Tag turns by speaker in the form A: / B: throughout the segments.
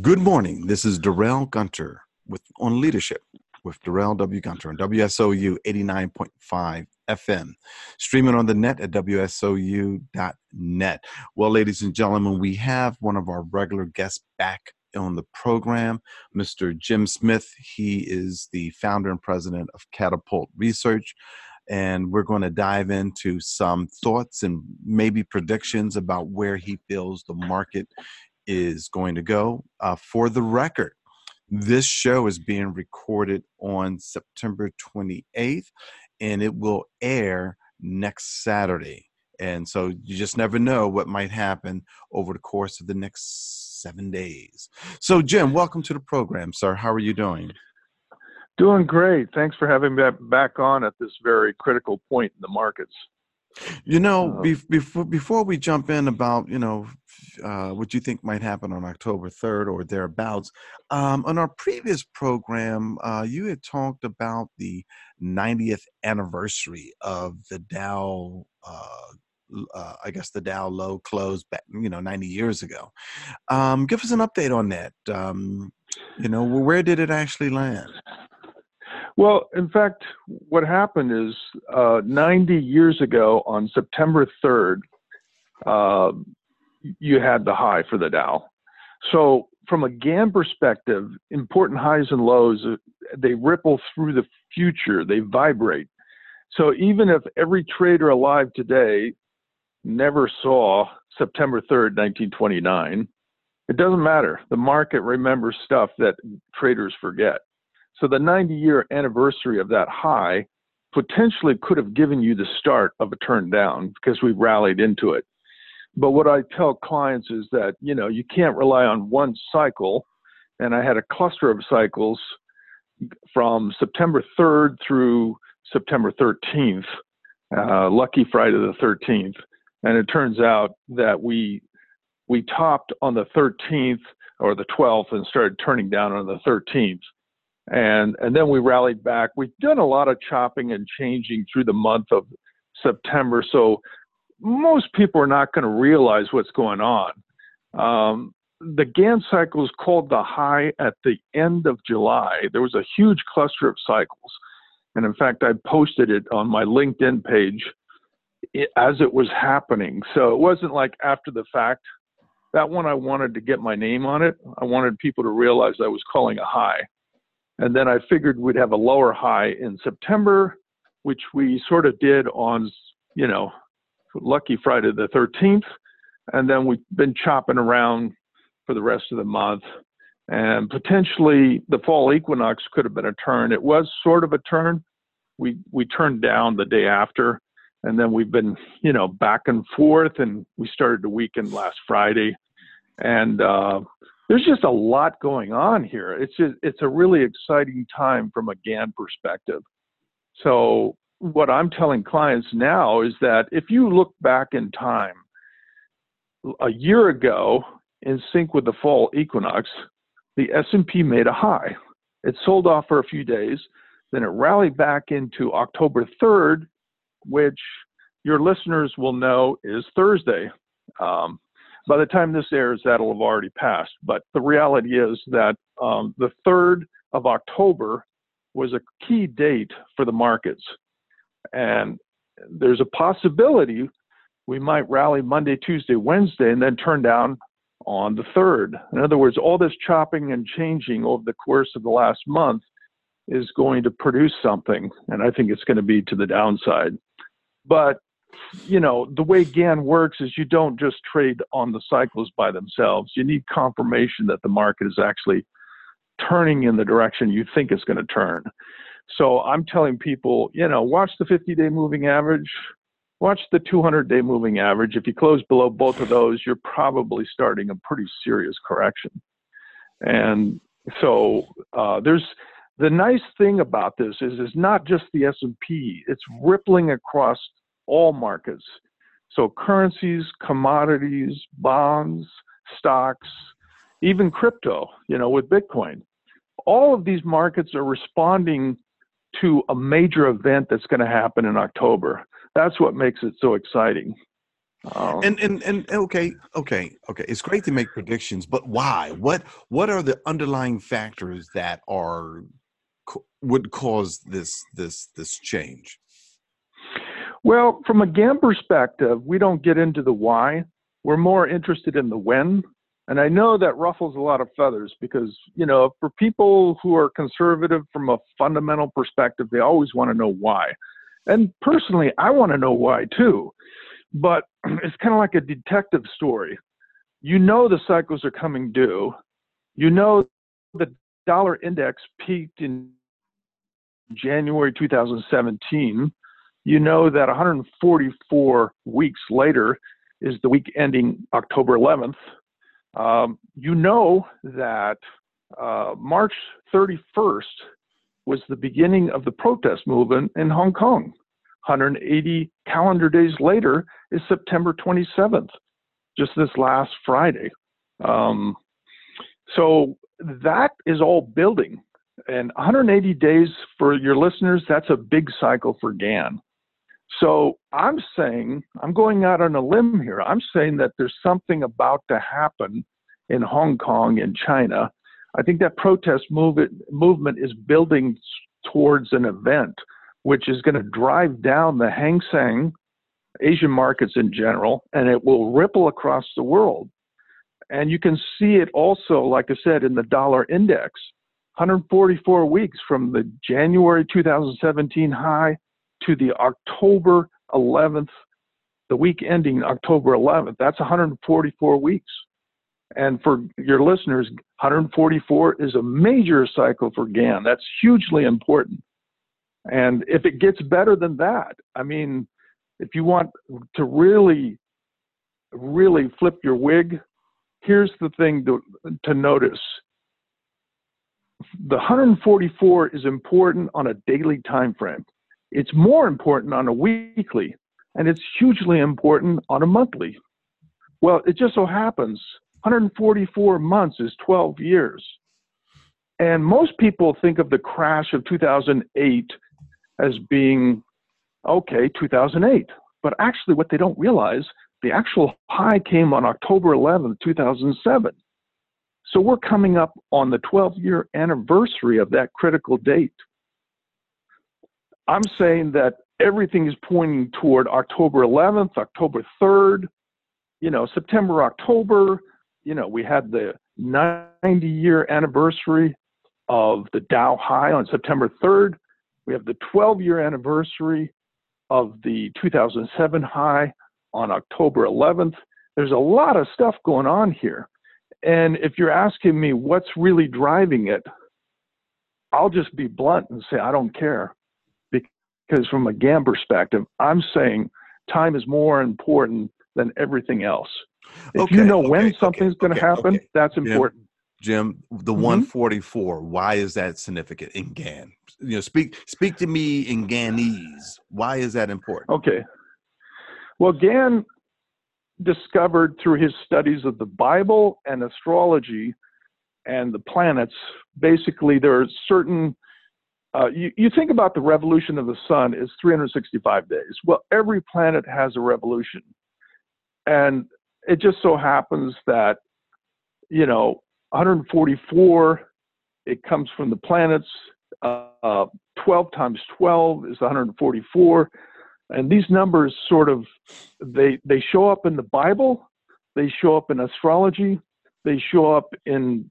A: Good morning. This is Darrell Gunter with on leadership with Darrell W. Gunter on WSOU 89.5 FM, streaming on the net at WSOU.net. Well, ladies and gentlemen, we have one of our regular guests back on the program, Mr. Jim Smith. He is the founder and president of Catapult Research. And we're going to dive into some thoughts and maybe predictions about where he feels the market is going to go. Uh, for the record, this show is being recorded on September 28th and it will air next Saturday. And so you just never know what might happen over the course of the next seven days. So, Jim, welcome to the program, sir. How are you doing?
B: Doing great. Thanks for having me back on at this very critical point in the markets.
A: You know, uh, before before we jump in about you know uh, what you think might happen on October third or thereabouts, um, on our previous program, uh, you had talked about the 90th anniversary of the Dow. Uh, uh, I guess the Dow low closed back, you know, 90 years ago. Um, give us an update on that. Um, you know, where did it actually land?
B: Well, in fact, what happened is uh, 90 years ago on September 3rd, uh, you had the high for the Dow. So, from a Gann perspective, important highs and lows, uh, they ripple through the future, they vibrate. So, even if every trader alive today never saw September 3rd, 1929, it doesn't matter. The market remembers stuff that traders forget. So the 90 year anniversary of that high potentially could have given you the start of a turn down because we rallied into it. But what I tell clients is that, you know, you can't rely on one cycle. And I had a cluster of cycles from September 3rd through September 13th, uh, lucky Friday the 13th. And it turns out that we we topped on the 13th or the 12th and started turning down on the 13th and and then we rallied back. We've done a lot of chopping and changing through the month of September, so most people are not going to realize what's going on. Um, the Gann cycle called the high at the end of July. There was a huge cluster of cycles, and in fact, I posted it on my LinkedIn page as it was happening. So it wasn't like after the fact. That one I wanted to get my name on it. I wanted people to realize I was calling a high. And then I figured we'd have a lower high in September, which we sort of did on, you know, lucky Friday the 13th. And then we've been chopping around for the rest of the month. And potentially the fall equinox could have been a turn. It was sort of a turn. We we turned down the day after, and then we've been, you know, back and forth. And we started to weaken last Friday, and uh, there's just a lot going on here. It's just, it's a really exciting time from a Gann perspective. So what I'm telling clients now is that if you look back in time, a year ago, in sync with the fall equinox, the S&P made a high. It sold off for a few days, then it rallied back into October 3rd, which your listeners will know is Thursday. Um, by the time this airs, that'll have already passed. But the reality is that um, the 3rd of October was a key date for the markets. And there's a possibility we might rally Monday, Tuesday, Wednesday, and then turn down on the 3rd. In other words, all this chopping and changing over the course of the last month is going to produce something. And I think it's going to be to the downside. But you know, the way Gann works is you don't just trade on the cycles by themselves. You need confirmation that the market is actually turning in the direction you think it's going to turn. So I'm telling people, you know, watch the 50 day moving average, watch the 200 day moving average. If you close below both of those, you're probably starting a pretty serious correction. And so uh, there's the nice thing about this is it's not just the S&P; it's rippling across all markets. So currencies, commodities, bonds, stocks, even crypto, you know, with Bitcoin. All of these markets are responding to a major event that's going to happen in October. That's what makes it so exciting.
A: Um, and, and and okay, okay, okay. It's great to make predictions, but why? What what are the underlying factors that are would cause this this this change?
B: Well, from a Gann perspective, we don't get into the why. We're more interested in the when. And I know that ruffles a lot of feathers because, you know, for people who are conservative from a fundamental perspective, they always want to know why. And personally, I want to know why too. But it's kind of like a detective story. You know the cycles are coming due. You know the dollar index peaked in January 2017. You know that 144 weeks later is the week ending October 11th. Um, you know that uh, March 31st was the beginning of the protest movement in Hong Kong. 180 calendar days later is September 27th, just this last Friday. Um, so that is all building. And 180 days for your listeners, that's a big cycle for Gann. So I'm saying, I'm going out on a limb here. I'm saying that there's something about to happen in Hong Kong and China. I think that protest movement, movement is building towards an event which is going to drive down the Hang Seng, Asian markets in general, and it will ripple across the world. And you can see it also, like I said, in the dollar index. 144 weeks from the January 2017 high to the October 11th, the week ending October 11th. That's 144 weeks. And for your listeners, 144 is a major cycle for Gann. That's hugely important. And if it gets better than that, I mean, if you want to really, really flip your wig, here's the thing to, to notice. The 144 is important on a daily time frame. It's more important on a weekly, and it's hugely important on a monthly. Well, it just so happens 144 months is 12 years. And most people think of the crash of 2008 as being okay 2008 but actually what they don't realize the actual high came on october 11 2007 so we're coming up on the 12 year anniversary of that critical date i'm saying that everything is pointing toward october 11th october 3rd you know september october you know we had the 90 year anniversary of the dow high on september 3rd we have the 12 year anniversary of the 2007 high on October 11th. There's a lot of stuff going on here. And if you're asking me what's really driving it, I'll just be blunt and say, I don't care. Because from a Gann perspective, I'm saying time is more important than everything else. If okay, you know okay, when something's okay, going to happen, that's important.
A: Jim, the mm-hmm. 144. Why is that significant in Gann? You know, speak speak to me in Ganese. Why is that important?
B: Okay. Well, Gann discovered through his studies of the Bible and astrology and the planets. Basically, there are certain. Uh, you, you think about the revolution of the sun is 365 days. Well, every planet has a revolution, and it just so happens that you know 144, it comes from the planets. Uh, 12 times 12 is 144. And these numbers sort of, they, they show up in the Bible, they show up in astrology, they show up in,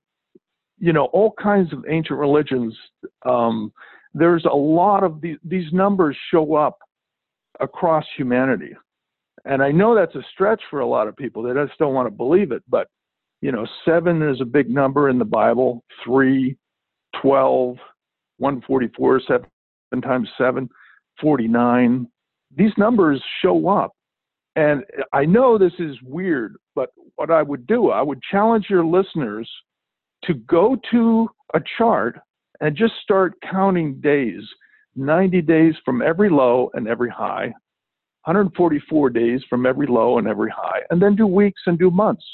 B: you know, all kinds of ancient religions. Um, there's a lot of these, these numbers show up across humanity. And I know that's a stretch for a lot of people. They just don't want to believe it, but you know, seven is a big number in the Bible, three, 12, 144, seven times seven, 49. These numbers show up. And I know this is weird, but what I would do, I would challenge your listeners to go to a chart and just start counting days 90 days from every low and every high, 144 days from every low and every high, and then do weeks and do months.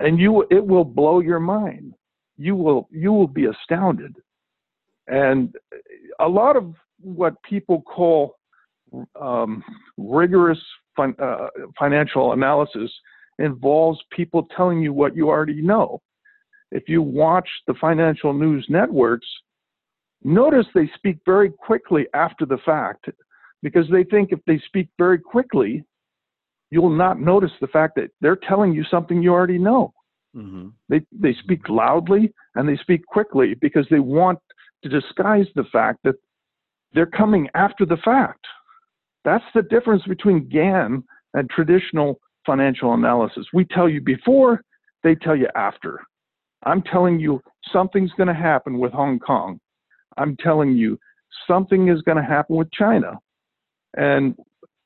B: And you it will blow your mind. You will you will be astounded. And a lot of what people call um, rigorous fin- uh, financial analysis involves people telling you what you already know. If you watch the financial news networks, notice they speak very quickly after the fact because they think if they speak very quickly, you'll not notice the fact that they're telling you something you already know. Mm-hmm. They, they speak loudly and they speak quickly because they want to disguise the fact that they're coming after the fact. That's the difference between Gann and traditional financial analysis. We tell you before, they tell you after. I'm telling you something's going to happen with Hong Kong. I'm telling you something is going to happen with China. And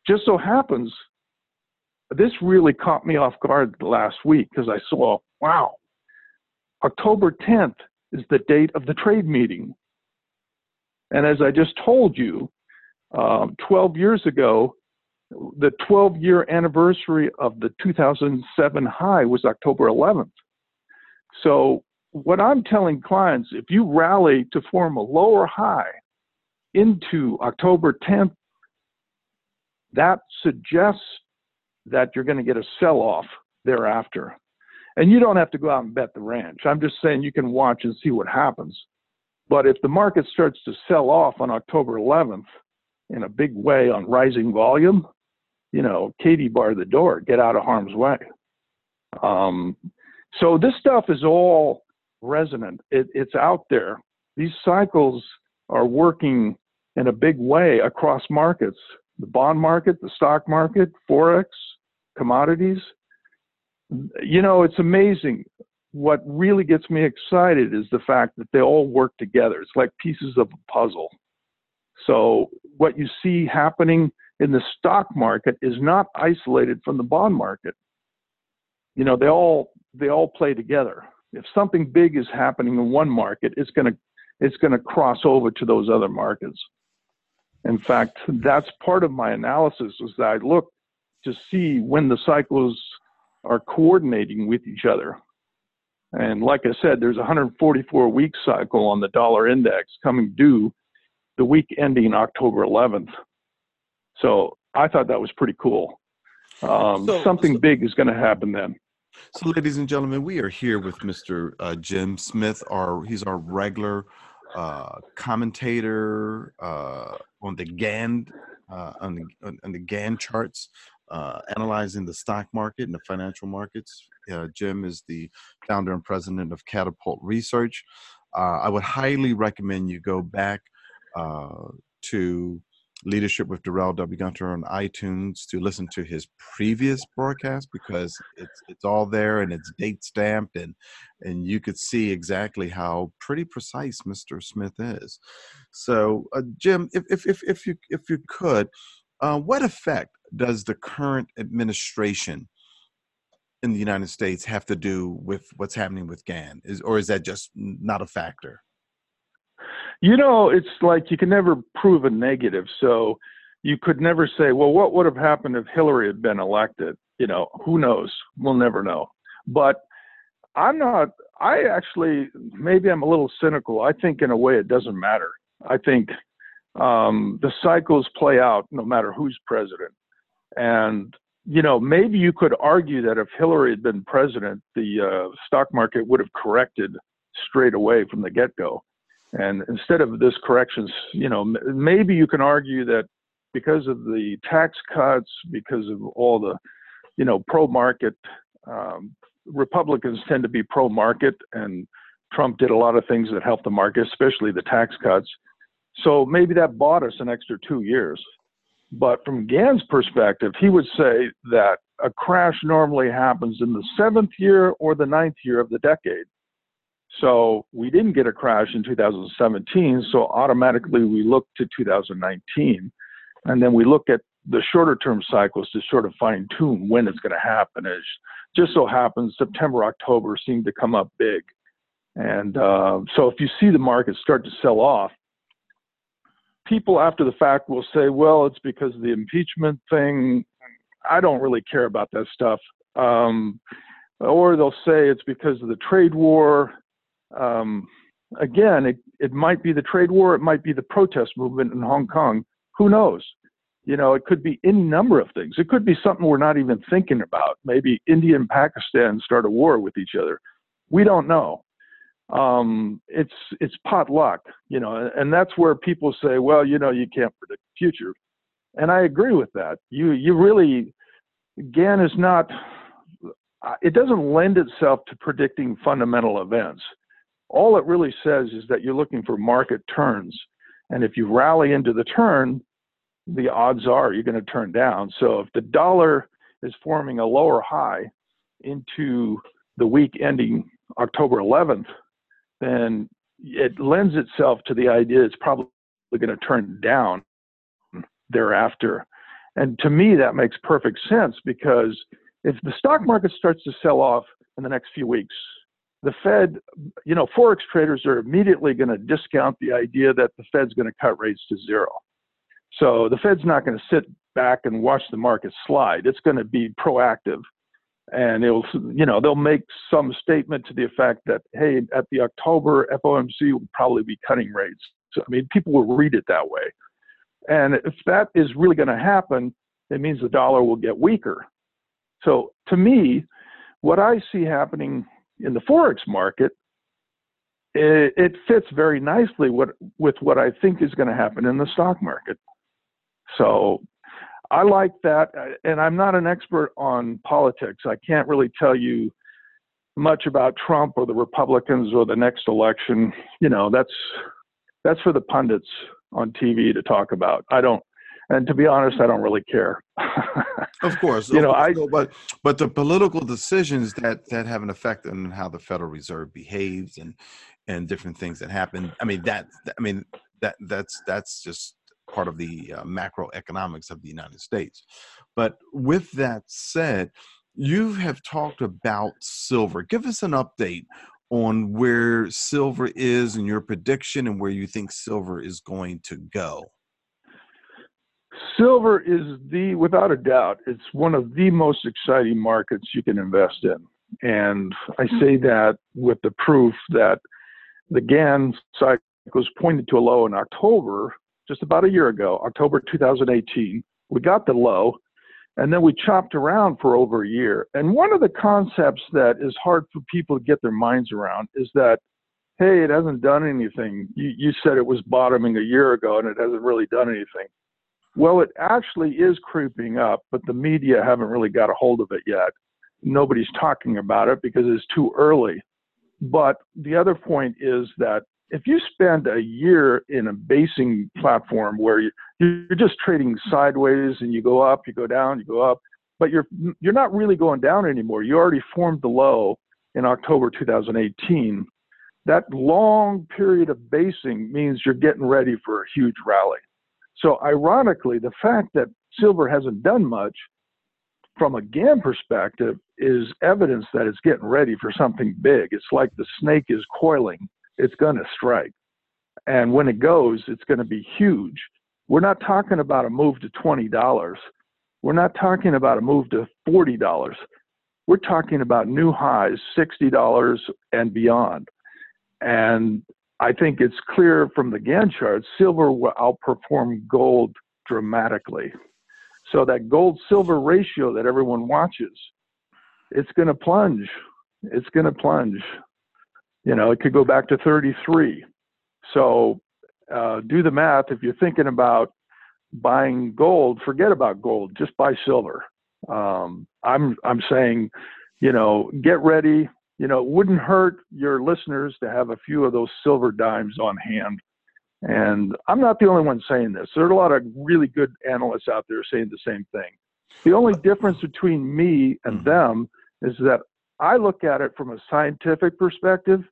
B: just so happens, this really caught me off guard last week because I saw, wow, October 10th is the date of the trade meeting. And as I just told you, um, 12 years ago, the 12 year anniversary of the 2007 high was October 11th. So, what I'm telling clients, if you rally to form a lower high into October 10th, that suggests that you're going to get a sell off thereafter. And you don't have to go out and bet the ranch. I'm just saying you can watch and see what happens. But if the market starts to sell off on October 11th in a big way on rising volume, you know, Katie bar the door, get out of harm's way. Um, so this stuff is all resonant. It, it's out there. These cycles are working in a big way across markets the bond market, the stock market, Forex, commodities. You know, it's amazing. What really gets me excited is the fact that they all work together. It's like pieces of a puzzle. So, what you see happening in the stock market is not isolated from the bond market. You know, they all they all play together. If something big is happening in one market, it's going to it's going to cross over to those other markets. In fact, that's part of my analysis is that I look to see when the cycles are coordinating with each other. And like I said, there's a 144 week cycle on the dollar index coming due the week ending October 11th. So I thought that was pretty cool. Um, so, something so, big is going to happen then.
A: So, ladies and gentlemen, we are here with Mr. Uh, Jim Smith. Our he's our regular uh, commentator uh, on the Gann uh, on the on the Gann charts, uh, analyzing the stock market and the financial markets. Uh, Jim is the founder and president of Catapult Research. Uh, I would highly recommend you go back to Leadership with Darrell W. Gunter on iTunes to listen to his previous broadcast because it's it's all there and it's date stamped and and you could see exactly how pretty precise Mr. Smith is. So, uh, Jim, if, if if if you if you could, uh, what effect does the current administration in the United States have to do with what's happening with Gann? Is or is that just not a factor?
B: You know, it's like you can never prove a negative. So you could never say, well, what would have happened if Hillary had been elected? You know, who knows? We'll never know. But I'm not, I actually, maybe I'm a little cynical. I think in a way it doesn't matter. I think um, the cycles play out no matter who's president. And, you know, maybe you could argue that if Hillary had been president, the uh, stock market would have corrected straight away from the get go. And instead of this corrections, you know, maybe you can argue that because of the tax cuts, because of all the, you know, pro-market, um, Republicans tend to be pro-market, and Trump did a lot of things that helped the market, especially the tax cuts. So maybe that bought us an extra two years. But from Gann's perspective, he would say that a crash normally happens in the seventh year or the ninth year of the decade. So we didn't get a crash in 2017. So automatically we look to 2019. And then we look at the shorter term cycles to sort of fine tune when it's going to happen. It just so happens September, October seem to come up big. And uh, so if you see the market start to sell off, people after the fact will say, well, it's because of the impeachment thing. I don't really care about that stuff. Um, or they'll say it's because of the trade war um, again, it, it might be the trade war, it might be the protest movement in Hong Kong. Who knows? You know, it could be any number of things. It could be something we're not even thinking about. Maybe India and Pakistan start a war with each other. We don't know. Um, it's it's pot luck, you know, and that's where people say, well, you know, you can't predict the future, and I agree with that. You you really, Gann is not. It doesn't lend itself to predicting fundamental events. All it really says is that you're looking for market turns, and if you rally into the turn, the odds are you're going to turn down. So if the dollar is forming a lower high into the week ending October 11th, then it lends itself to the idea it's probably going to turn down thereafter. And to me, that makes perfect sense because if the stock market starts to sell off in the next few weeks, the Fed, you know, Forex traders are immediately going to discount the idea that the Fed's going to cut rates to zero. So the Fed's not going to sit back and watch the market slide. It's going to be proactive. And it'll, you know, they'll make some statement to the effect that, hey, at the October FOMC will probably be cutting rates. So, I mean, people will read it that way. And if that is really going to happen, it means the dollar will get weaker. So to me, what I see happening in the forex market, it, it fits very nicely what, with what I think is going to happen in the stock market. So I like that, uh, and I'm not an expert on politics. I can't really tell you much about Trump or the Republicans or the next election. You know, that's that's for the pundits on TV to talk about. I don't, and to be honest, I don't really care.
A: of course, you of know, course, I but but the political decisions that that have an effect on how the Federal Reserve behaves and and different things that happen. I mean that I mean that that's that's just part of the uh, macroeconomics of the United States. But with that said, you have talked about silver. Give us an update on where silver is in your prediction and where you think silver is going to go.
B: Silver is the, without a doubt, it's one of the most exciting markets you can invest in. And I hmm. say that with the proof that the Gann cycle was pointed to a low in October just about a year ago, October 2018. We got the low, and then we chopped around for over a year. And one of the concepts that is hard for people to get their minds around is that, hey, it hasn't done anything. You, you said it was bottoming a year ago, and it hasn't really done anything. Well, it actually is creeping up, but the media haven't really got a hold of it yet. Nobody's talking about it because it's too early. But the other point is that if you spend a year in a basing platform where you, you're just trading sideways and you go up, you go down, you go up, but you're you're not really going down anymore. You already formed the low in October 2018. That long period of basing means you're getting ready for a huge rally. So ironically, the fact that silver hasn't done much from a Gann perspective is evidence that it's getting ready for something big. It's like the snake is coiling it's going to strike. And when it goes, it's going to be huge. We're not talking about a move to $20. We're not talking about a move to $40. We're talking about new highs, $60 and beyond. And I think it's clear from the Gann chart, silver will outperform gold dramatically. So that gold silver ratio that everyone watches, it's going to plunge. It's going to plunge. You know, it could go back to 33. So uh, do the math. If you're thinking about buying gold, forget about gold. Just buy silver. Um, I'm I'm saying, you know, get ready. You know, it wouldn't hurt your listeners to have a few of those silver dimes on hand. And I'm not the only one saying this. There are a lot of really good analysts out there saying the same thing. The only difference between me and mm-hmm. them is that I look at it from a scientific perspective.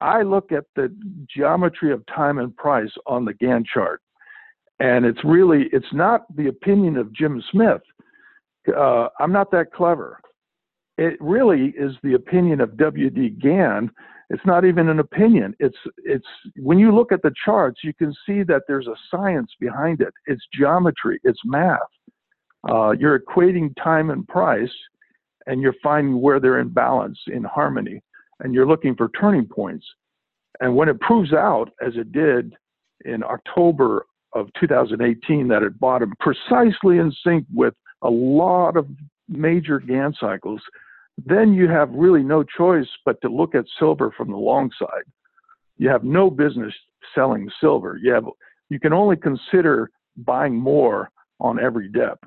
B: I look at the geometry of time and price on the Gann chart. And it's really, it's not the opinion of Jim Smith. Uh, I'm not that clever. It really is the opinion of W.D. Gann. It's not even an opinion. It's, it's, when you look at the charts, you can see that there's a science behind it. It's geometry, it's math. Uh, you're equating time and price and you're finding where they're in balance, in harmony, and you're looking for turning points. And when it proves out, as it did in October of 2018 that it bottomed precisely in sync with a lot of major Gann cycles, then you have really no choice but to look at silver from the long side. You have no business selling silver. You have you can only consider buying more on every dip.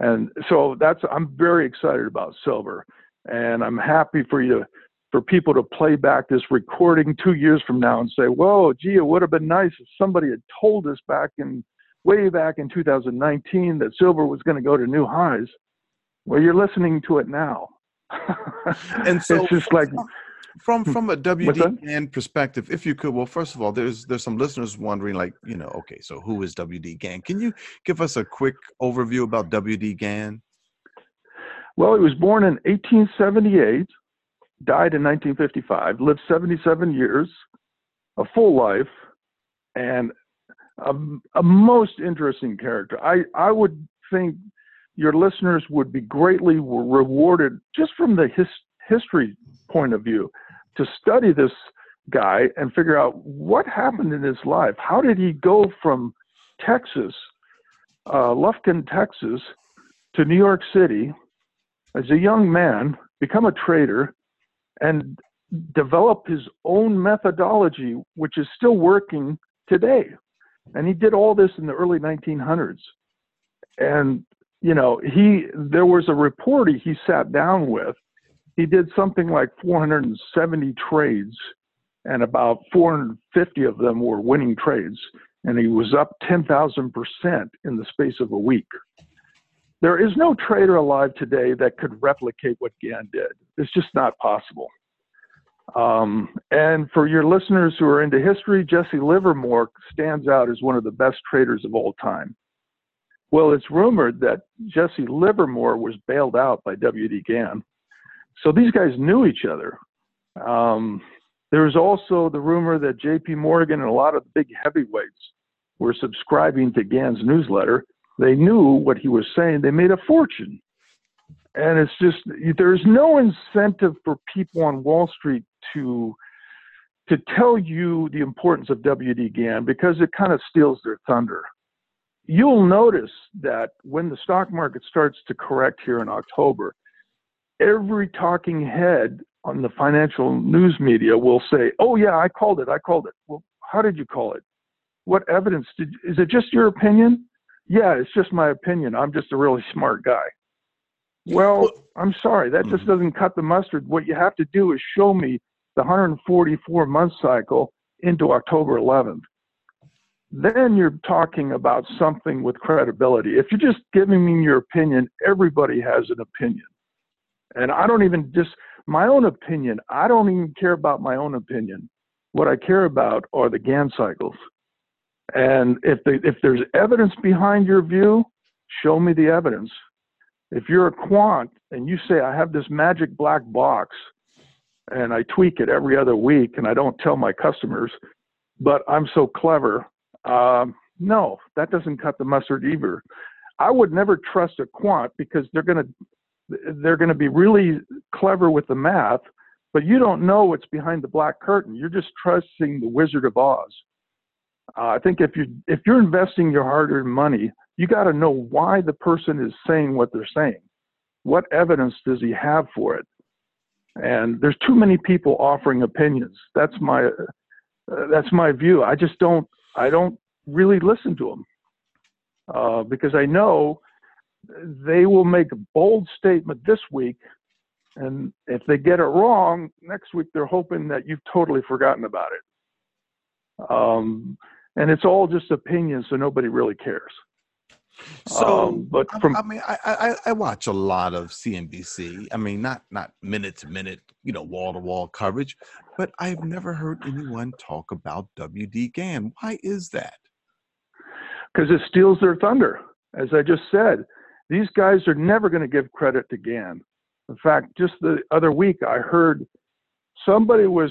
B: And so that's I'm very excited about silver. And I'm happy for you to for people to play back this recording two years from now and say, "Whoa, gee, it would have been nice if somebody had told us back in way back in 2019 that silver was going to go to new highs." Well, you're listening to it now.
A: And so
B: it's just like
A: from from hmm. a WD Gann perspective, if you could, well, first of all, there's there's some listeners wondering, like, you know, okay, so who is WD Gann? Can you give us a quick overview about WD Gann?
B: Well, he was born in 1878 died in 1955, lived 77 years, a full life, and a, a most interesting character. I, I would think your listeners would be greatly rewarded just from the his, history point of view to study this guy and figure out what happened in his life. How did he go from Texas, uh, Lufkin, Texas, to New York City as a young man, become a trader, and develop his own methodology, which is still working today. And he did all this in the early 1900s. And, you know, he, there was a reporter he sat down with. He did something like 470 trades, and about 450 of them were winning trades. And he was up 10,000% in the space of a week. There is no trader alive today that could replicate what Gann did. It's just not possible. Um, and for your listeners who are into history, Jesse Livermore stands out as one of the best traders of all time. Well, it's rumored that Jesse Livermore was bailed out by W.D. Gann. So these guys knew each other. Um, there's also the rumor that J.P. Morgan and a lot of the big heavyweights were subscribing to Gann's newsletter they knew what he was saying. They made a fortune. And it's just, there's no incentive for people on Wall Street to to tell you the importance of WD Gann because it kind of steals their thunder. You'll notice that when the stock market starts to correct here in October, every talking head on the financial news media will say, "Oh yeah, I called it. I called it." Well, how did you call it? What evidence did? Is it just your opinion? yeah, it's just my opinion. I'm just a really smart guy. Well, I'm sorry, that just mm-hmm. doesn't cut the mustard. What you have to do is show me the 144 month cycle into October 11th. Then you're talking about something with credibility. If you're just giving me your opinion, everybody has an opinion. And I don't even just, my own opinion, I don't even care about my own opinion. What I care about are the Gann cycles. And if if there's evidence behind your view, show me the evidence. If you're a quant and you say I have this magic black box and I tweak it every other week and I don't tell my customers, but I'm so clever, um, no, that doesn't cut the mustard either. I would never trust a quant because they're going to they're going to be really clever with the math, but you don't know what's behind the black curtain. You're just trusting the Wizard of Oz. Uh, I think if you if you're investing your hard-earned money, you got to know why the person is saying what they're saying. What evidence does he have for it? And there's too many people offering opinions. That's my uh, that's my view. I just don't I don't really listen to them uh, because I know they will make a bold statement this week, and if they get it wrong next week, they're hoping that you've totally forgotten about it. Um, and it's all just opinion, so nobody really cares.
A: So, um, but from I, I mean, I, I, I watch a lot of CNBC. I mean, not not minute to minute, you know, wall to wall coverage, but I've never heard anyone talk about WD Gann. Why is that?
B: Because it steals their thunder. As I just said, these guys are never going to give credit to Gann. In fact, just the other week, I heard somebody was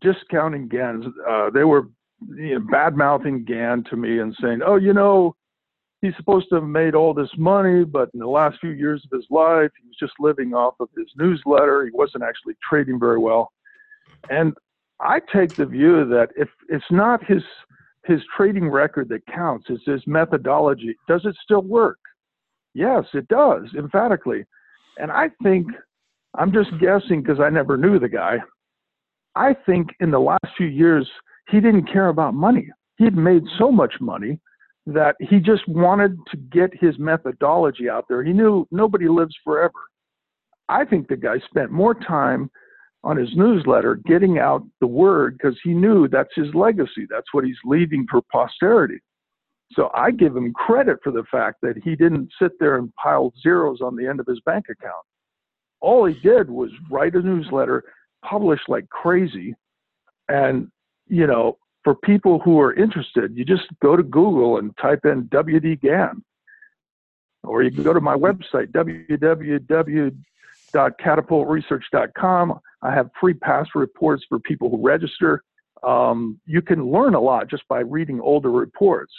B: discounting Gann. Uh, they were you know, bad mouthing Gann to me and saying, oh, you know, he's supposed to have made all this money, but in the last few years of his life, he was just living off of his newsletter. He wasn't actually trading very well. And I take the view that if it's not his his trading record that counts. It's his methodology. Does it still work? Yes, it does, emphatically. And I think, I'm just guessing because I never knew the guy. I think in the last few years, he didn't care about money. He had made so much money that he just wanted to get his methodology out there. He knew nobody lives forever. I think the guy spent more time on his newsletter getting out the word because he knew that's his legacy. That's what he's leaving for posterity. So I give him credit for the fact that he didn't sit there and pile zeros on the end of his bank account. All he did was write a newsletter, publish like crazy, and you know, for people who are interested, you just go to Google and type in WD Gann, or you can go to my website www.catapultresearch.com. I have free past reports for people who register. Um, you can learn a lot just by reading older reports.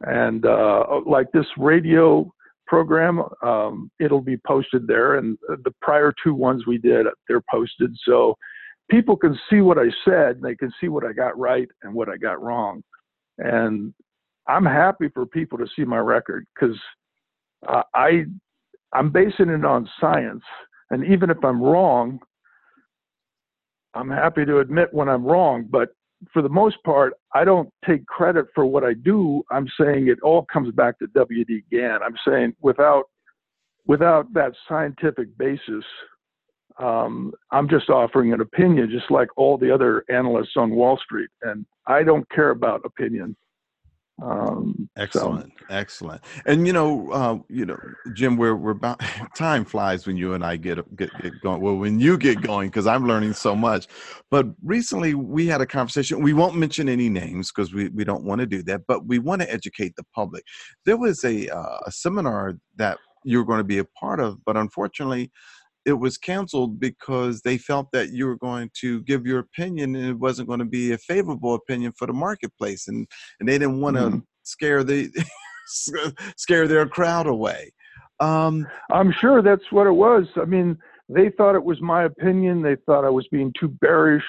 B: And uh, like this radio program, um, it'll be posted there. And the prior two ones we did, they're posted. So people can see what I said, they can see what I got right and what I got wrong. And I'm happy for people to see my record because uh, I I'm basing it on science. And even if I'm wrong, I'm happy to admit when I'm wrong, but for the most part, I don't take credit for what I do. I'm saying it all comes back to WD Gann. I'm saying without without that scientific basis, um, I'm just offering an opinion, just like all the other analysts on Wall Street, and I don't care about opinion.
A: Um, excellent, so. excellent. And you know, uh, you know, Jim, we're we're about time flies when you and I get get, get going. Well, when you get going, because I'm learning so much. But recently, we had a conversation. We won't mention any names because we we don't want to do that. But we want to educate the public. There was a uh, a seminar that you were going to be a part of, but unfortunately, it was canceled because they felt that you were going to give your opinion and it wasn't going to be a favorable opinion for the marketplace and and they didn't want to mm-hmm. scare the scare their crowd away.
B: Um, i'm sure that's what it was. I mean they thought it was my opinion. They thought i was being too bearish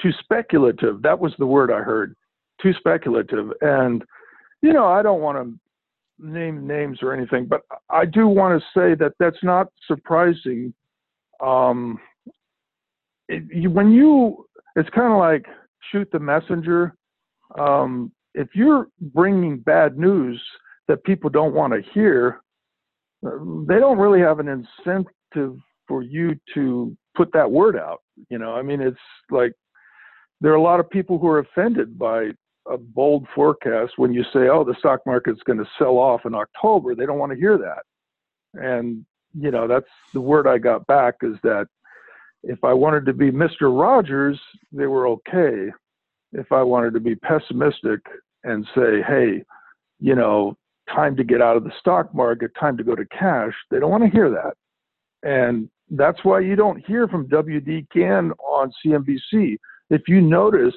B: too speculative. That was the word i heard too speculative. And you know i don't want to name names or anything, but I do want to say that that's not surprising um, it, you, when you, it's kind of like shoot the messenger. Um, if you're bringing bad news that people don't want to hear, they don't really have an incentive for you to put that word out. You know, I mean, it's like there are a lot of people who are offended by a bold forecast when you say, "Oh, the stock market's going to sell off in October." They don't want to hear that, and you know, that's the word I got back is that if I wanted to be Mr. Rogers, they were okay. If I wanted to be pessimistic and say, hey, you know, time to get out of the stock market, time to go to cash, they don't want to hear that. And that's why you don't hear from WD Gann on CNBC. If you noticed,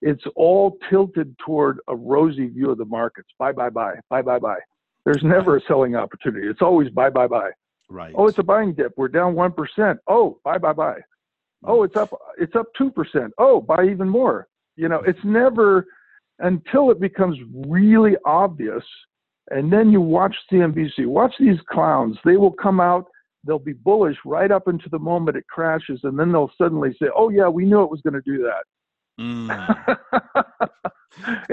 B: it's all tilted toward a rosy view of the markets. Buy, buy, buy, buy, buy, buy. There's never a selling opportunity. It's always buy, buy, buy.
A: Right.
B: Oh, it's a buying dip. We're down one percent. Oh, buy, buy, buy. Oh, it's up. It's up two percent. Oh, buy even more. You know, it's never until it becomes really obvious, and then you watch CNBC. Watch these clowns. They will come out. They'll be bullish right up into the moment it crashes, and then they'll suddenly say, "Oh yeah, we knew it was going to do that." Mm.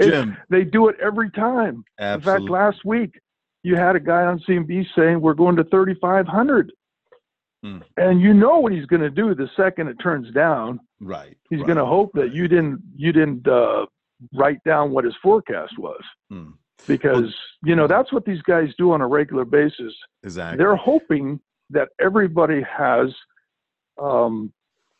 B: Jim, they do it every time. Absolutely. In fact, last week you had a guy on CNBC saying we're going to 3,500. Hmm. And you know what he's going to do the second it turns down.
A: Right.
B: He's
A: right,
B: going to hope that you didn't you didn't uh, write down what his forecast was. Hmm. Because well, you know that's what these guys do on a regular basis.
A: Exactly.
B: They're hoping that everybody has um,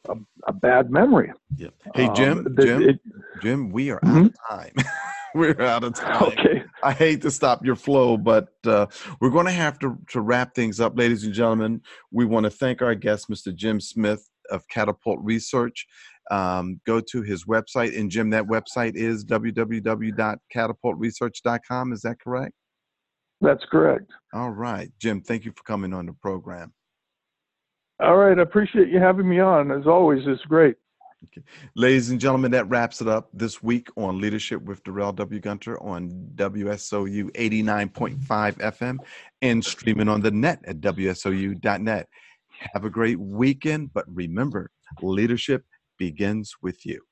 B: a, a, bad memory.
A: Yep. Hey Jim, um, Jim, it, Jim, we are mm-hmm. out of time. we're out of time.
B: Okay.
A: I hate to stop your flow, but uh, we're going to have to, to wrap things up. Ladies and gentlemen, we want to thank our guest, Mr. Jim Smith of Catapult Research. Um, go to his website. And Jim, that website is www.catapultresearch.com. Is that correct?
B: That's correct.
A: All right. Jim, thank you for coming on the program.
B: All right. I appreciate you having me on. As always, it's great.
A: Ladies and gentlemen, that wraps it up this week on Leadership with Darrell W. Gunter on WSOU 89.5 FM and streaming on the net at WSOU.net. Have a great weekend, but remember, leadership begins with you.